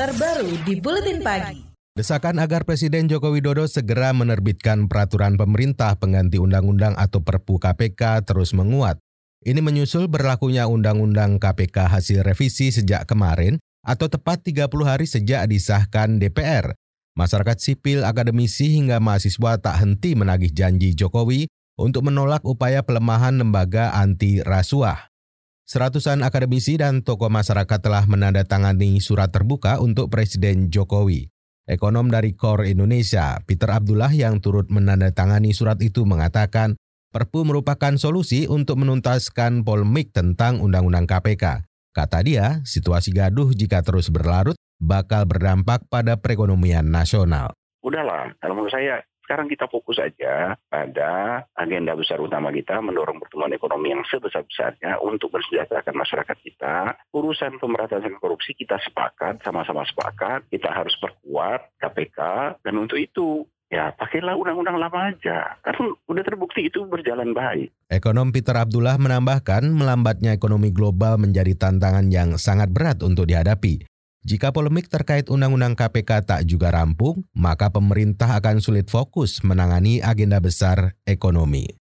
terbaru di Buletin Pagi. Desakan agar Presiden Joko Widodo segera menerbitkan peraturan pemerintah pengganti undang-undang atau Perpu KPK terus menguat. Ini menyusul berlakunya Undang-Undang KPK hasil revisi sejak kemarin atau tepat 30 hari sejak disahkan DPR. Masyarakat sipil, akademisi hingga mahasiswa tak henti menagih janji Jokowi untuk menolak upaya pelemahan lembaga anti rasuah. Seratusan akademisi dan tokoh masyarakat telah menandatangani surat terbuka untuk Presiden Jokowi. Ekonom dari KOR Indonesia, Peter Abdullah yang turut menandatangani surat itu mengatakan, Perpu merupakan solusi untuk menuntaskan polemik tentang Undang-Undang KPK. Kata dia, situasi gaduh jika terus berlarut bakal berdampak pada perekonomian nasional. Udahlah, kalau menurut saya sekarang kita fokus saja pada agenda besar utama kita mendorong pertumbuhan ekonomi yang sebesar-besarnya untuk mensejahterakan masyarakat kita. Urusan pemberantasan korupsi kita sepakat, sama-sama sepakat, kita harus perkuat KPK dan untuk itu ya pakailah undang-undang lama aja. Karena udah terbukti itu berjalan baik. Ekonom Peter Abdullah menambahkan melambatnya ekonomi global menjadi tantangan yang sangat berat untuk dihadapi. Jika polemik terkait Undang-Undang KPK tak juga rampung, maka pemerintah akan sulit fokus menangani agenda besar ekonomi.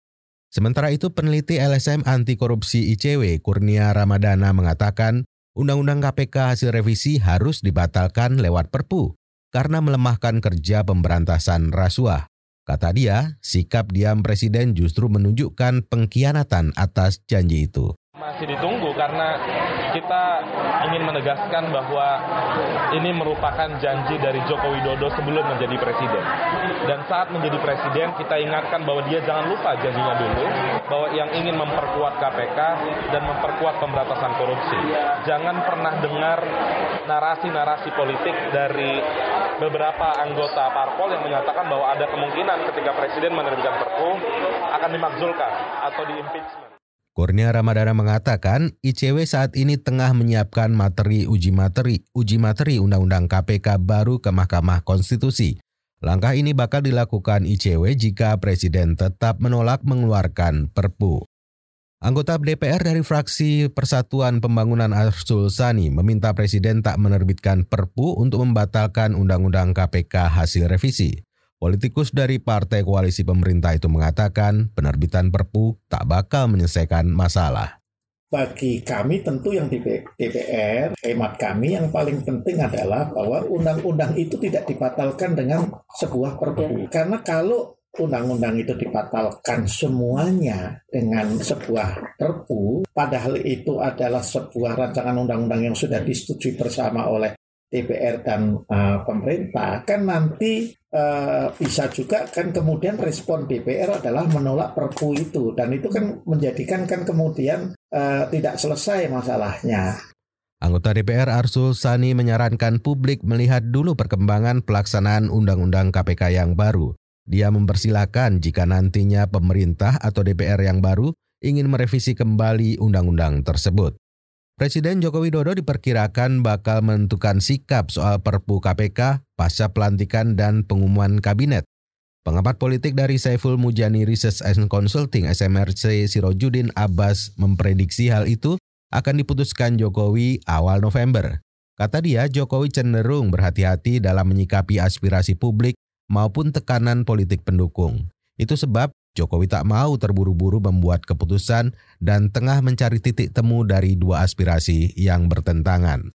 Sementara itu, peneliti LSM Anti Korupsi ICW Kurnia Ramadana mengatakan, Undang-Undang KPK hasil revisi harus dibatalkan lewat Perpu karena melemahkan kerja pemberantasan rasuah. Kata dia, sikap diam Presiden justru menunjukkan pengkhianatan atas janji itu. Masih ditunggu karena kita ingin menegaskan bahwa ini merupakan janji dari Joko Widodo sebelum menjadi presiden. Dan saat menjadi presiden kita ingatkan bahwa dia jangan lupa janjinya dulu bahwa yang ingin memperkuat KPK dan memperkuat pemberantasan korupsi. Jangan pernah dengar narasi-narasi politik dari beberapa anggota parpol yang menyatakan bahwa ada kemungkinan ketika presiden menerbitkan perpu akan dimakzulkan atau diimpeachment. Kurnia Ramadana mengatakan ICW saat ini tengah menyiapkan materi uji materi uji materi Undang-Undang KPK baru ke Mahkamah Konstitusi. Langkah ini bakal dilakukan ICW jika Presiden tetap menolak mengeluarkan Perpu. Anggota DPR dari fraksi Persatuan Pembangunan Arsul Sani meminta Presiden tak menerbitkan Perpu untuk membatalkan Undang-Undang KPK hasil revisi. Politikus dari partai koalisi pemerintah itu mengatakan penerbitan Perpu tak bakal menyelesaikan masalah. Bagi kami tentu yang di DPR, hemat kami yang paling penting adalah bahwa undang-undang itu tidak dibatalkan dengan sebuah perpu. Karena kalau undang-undang itu dibatalkan semuanya dengan sebuah perpu, padahal itu adalah sebuah rancangan undang-undang yang sudah disetujui bersama oleh DPR dan uh, pemerintah kan nanti uh, bisa juga kan kemudian respon DPR adalah menolak perpu itu dan itu kan menjadikan kan kemudian uh, tidak selesai masalahnya. Anggota DPR Arsul Sani menyarankan publik melihat dulu perkembangan pelaksanaan Undang-Undang KPK yang baru. Dia mempersilahkan jika nantinya pemerintah atau DPR yang baru ingin merevisi kembali undang-undang tersebut. Presiden Joko Widodo diperkirakan bakal menentukan sikap soal Perpu KPK pasca pelantikan dan pengumuman kabinet. Pengamat politik dari Saiful Mujani Research and Consulting SMRC Sirojudin Abbas memprediksi hal itu akan diputuskan Jokowi awal November. Kata dia, Jokowi cenderung berhati-hati dalam menyikapi aspirasi publik maupun tekanan politik pendukung. Itu sebab Jokowi tak mau terburu-buru membuat keputusan dan tengah mencari titik temu dari dua aspirasi yang bertentangan.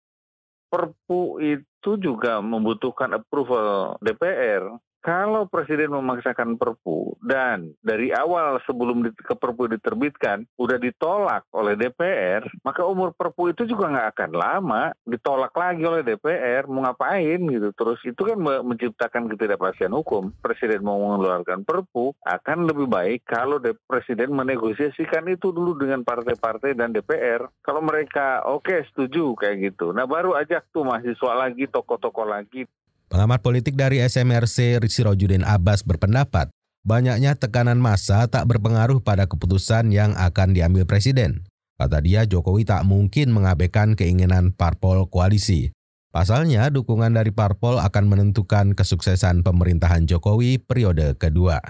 Perpu itu juga membutuhkan approval DPR kalau presiden memaksakan perpu dan dari awal sebelum ke perpu diterbitkan udah ditolak oleh DPR, maka umur perpu itu juga nggak akan lama ditolak lagi oleh DPR. Mau ngapain gitu? Terus itu kan menciptakan ketidakpastian hukum. Presiden mau mengeluarkan perpu akan lebih baik kalau presiden menegosiasikan itu dulu dengan partai-partai dan DPR. Kalau mereka oke okay, setuju kayak gitu, nah baru ajak tuh mahasiswa lagi, tokoh-tokoh lagi. Pengamat politik dari SMRC Sirojudin Abbas berpendapat, banyaknya tekanan massa tak berpengaruh pada keputusan yang akan diambil presiden. Kata dia, Jokowi tak mungkin mengabaikan keinginan parpol koalisi. Pasalnya, dukungan dari parpol akan menentukan kesuksesan pemerintahan Jokowi periode kedua.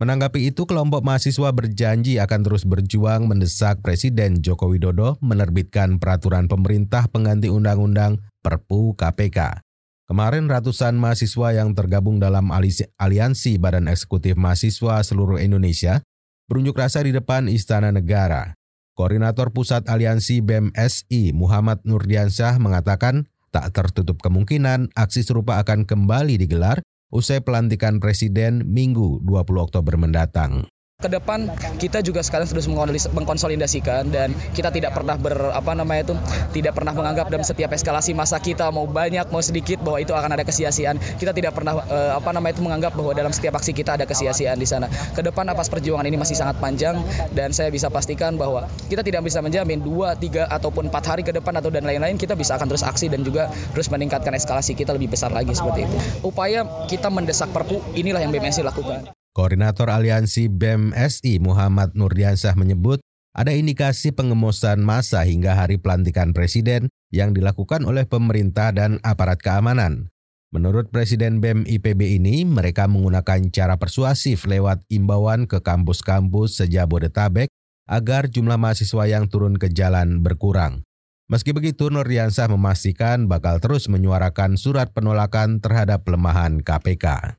Menanggapi itu, kelompok mahasiswa berjanji akan terus berjuang mendesak Presiden Joko Widodo menerbitkan peraturan pemerintah pengganti undang-undang Perpu KPK. Kemarin ratusan mahasiswa yang tergabung dalam aliansi Badan Eksekutif Mahasiswa seluruh Indonesia berunjuk rasa di depan Istana Negara. Koordinator Pusat Aliansi BEM-SI Muhammad Nurdiansyah mengatakan tak tertutup kemungkinan aksi serupa akan kembali digelar usai pelantikan Presiden Minggu 20 Oktober mendatang. Ke depan kita juga sekarang terus mengkonsolidasikan dan kita tidak pernah ber apa namanya itu tidak pernah menganggap dalam setiap eskalasi masa kita mau banyak mau sedikit bahwa itu akan ada kesia-siaan. Kita tidak pernah eh, apa namanya itu menganggap bahwa dalam setiap aksi kita ada kesia-siaan di sana. Ke depan apa perjuangan ini masih sangat panjang dan saya bisa pastikan bahwa kita tidak bisa menjamin dua, tiga ataupun empat hari ke depan atau dan lain-lain kita bisa akan terus aksi dan juga terus meningkatkan eskalasi kita lebih besar lagi seperti itu. Upaya kita mendesak Perpu inilah yang BMSI lakukan. Koordinator Aliansi BEM SI Muhammad Nurdiansyah menyebut ada indikasi pengemosan masa hingga hari pelantikan presiden yang dilakukan oleh pemerintah dan aparat keamanan. Menurut Presiden BEM IPB ini, mereka menggunakan cara persuasif lewat imbauan ke kampus-kampus sejabodetabek agar jumlah mahasiswa yang turun ke jalan berkurang. Meski begitu, Nurdiansyah memastikan bakal terus menyuarakan surat penolakan terhadap pelemahan KPK.